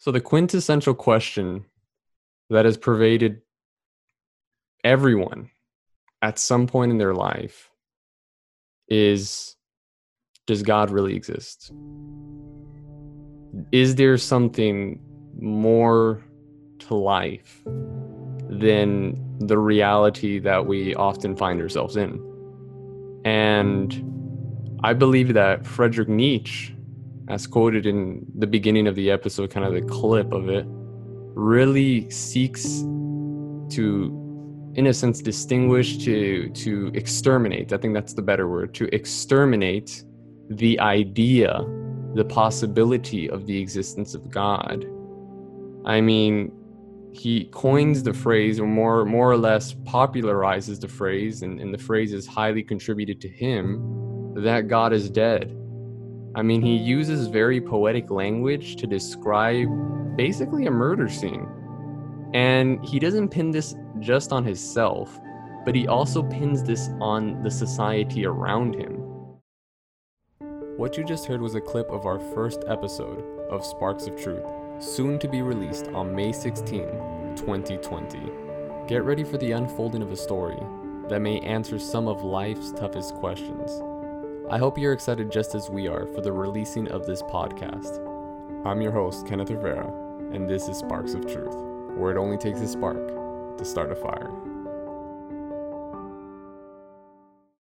So, the quintessential question that has pervaded everyone at some point in their life is Does God really exist? Is there something more to life than the reality that we often find ourselves in? And I believe that Frederick Nietzsche, as quoted in the beginning of the episode, kind of the clip of it, really seeks to in a sense distinguish to to exterminate i think that's the better word to exterminate the idea the possibility of the existence of god. I mean he coins the phrase or more more or less popularizes the phrase and, and the phrase is highly contributed to him that god is dead i mean he uses very poetic language to describe basically a murder scene and he doesn't pin this just on himself, but he also pins this on the society around him. What you just heard was a clip of our first episode of Sparks of Truth, soon to be released on May 16, 2020. Get ready for the unfolding of a story that may answer some of life's toughest questions. I hope you're excited just as we are for the releasing of this podcast. I'm your host, Kenneth Rivera, and this is Sparks of Truth where it only takes a spark to start a fire.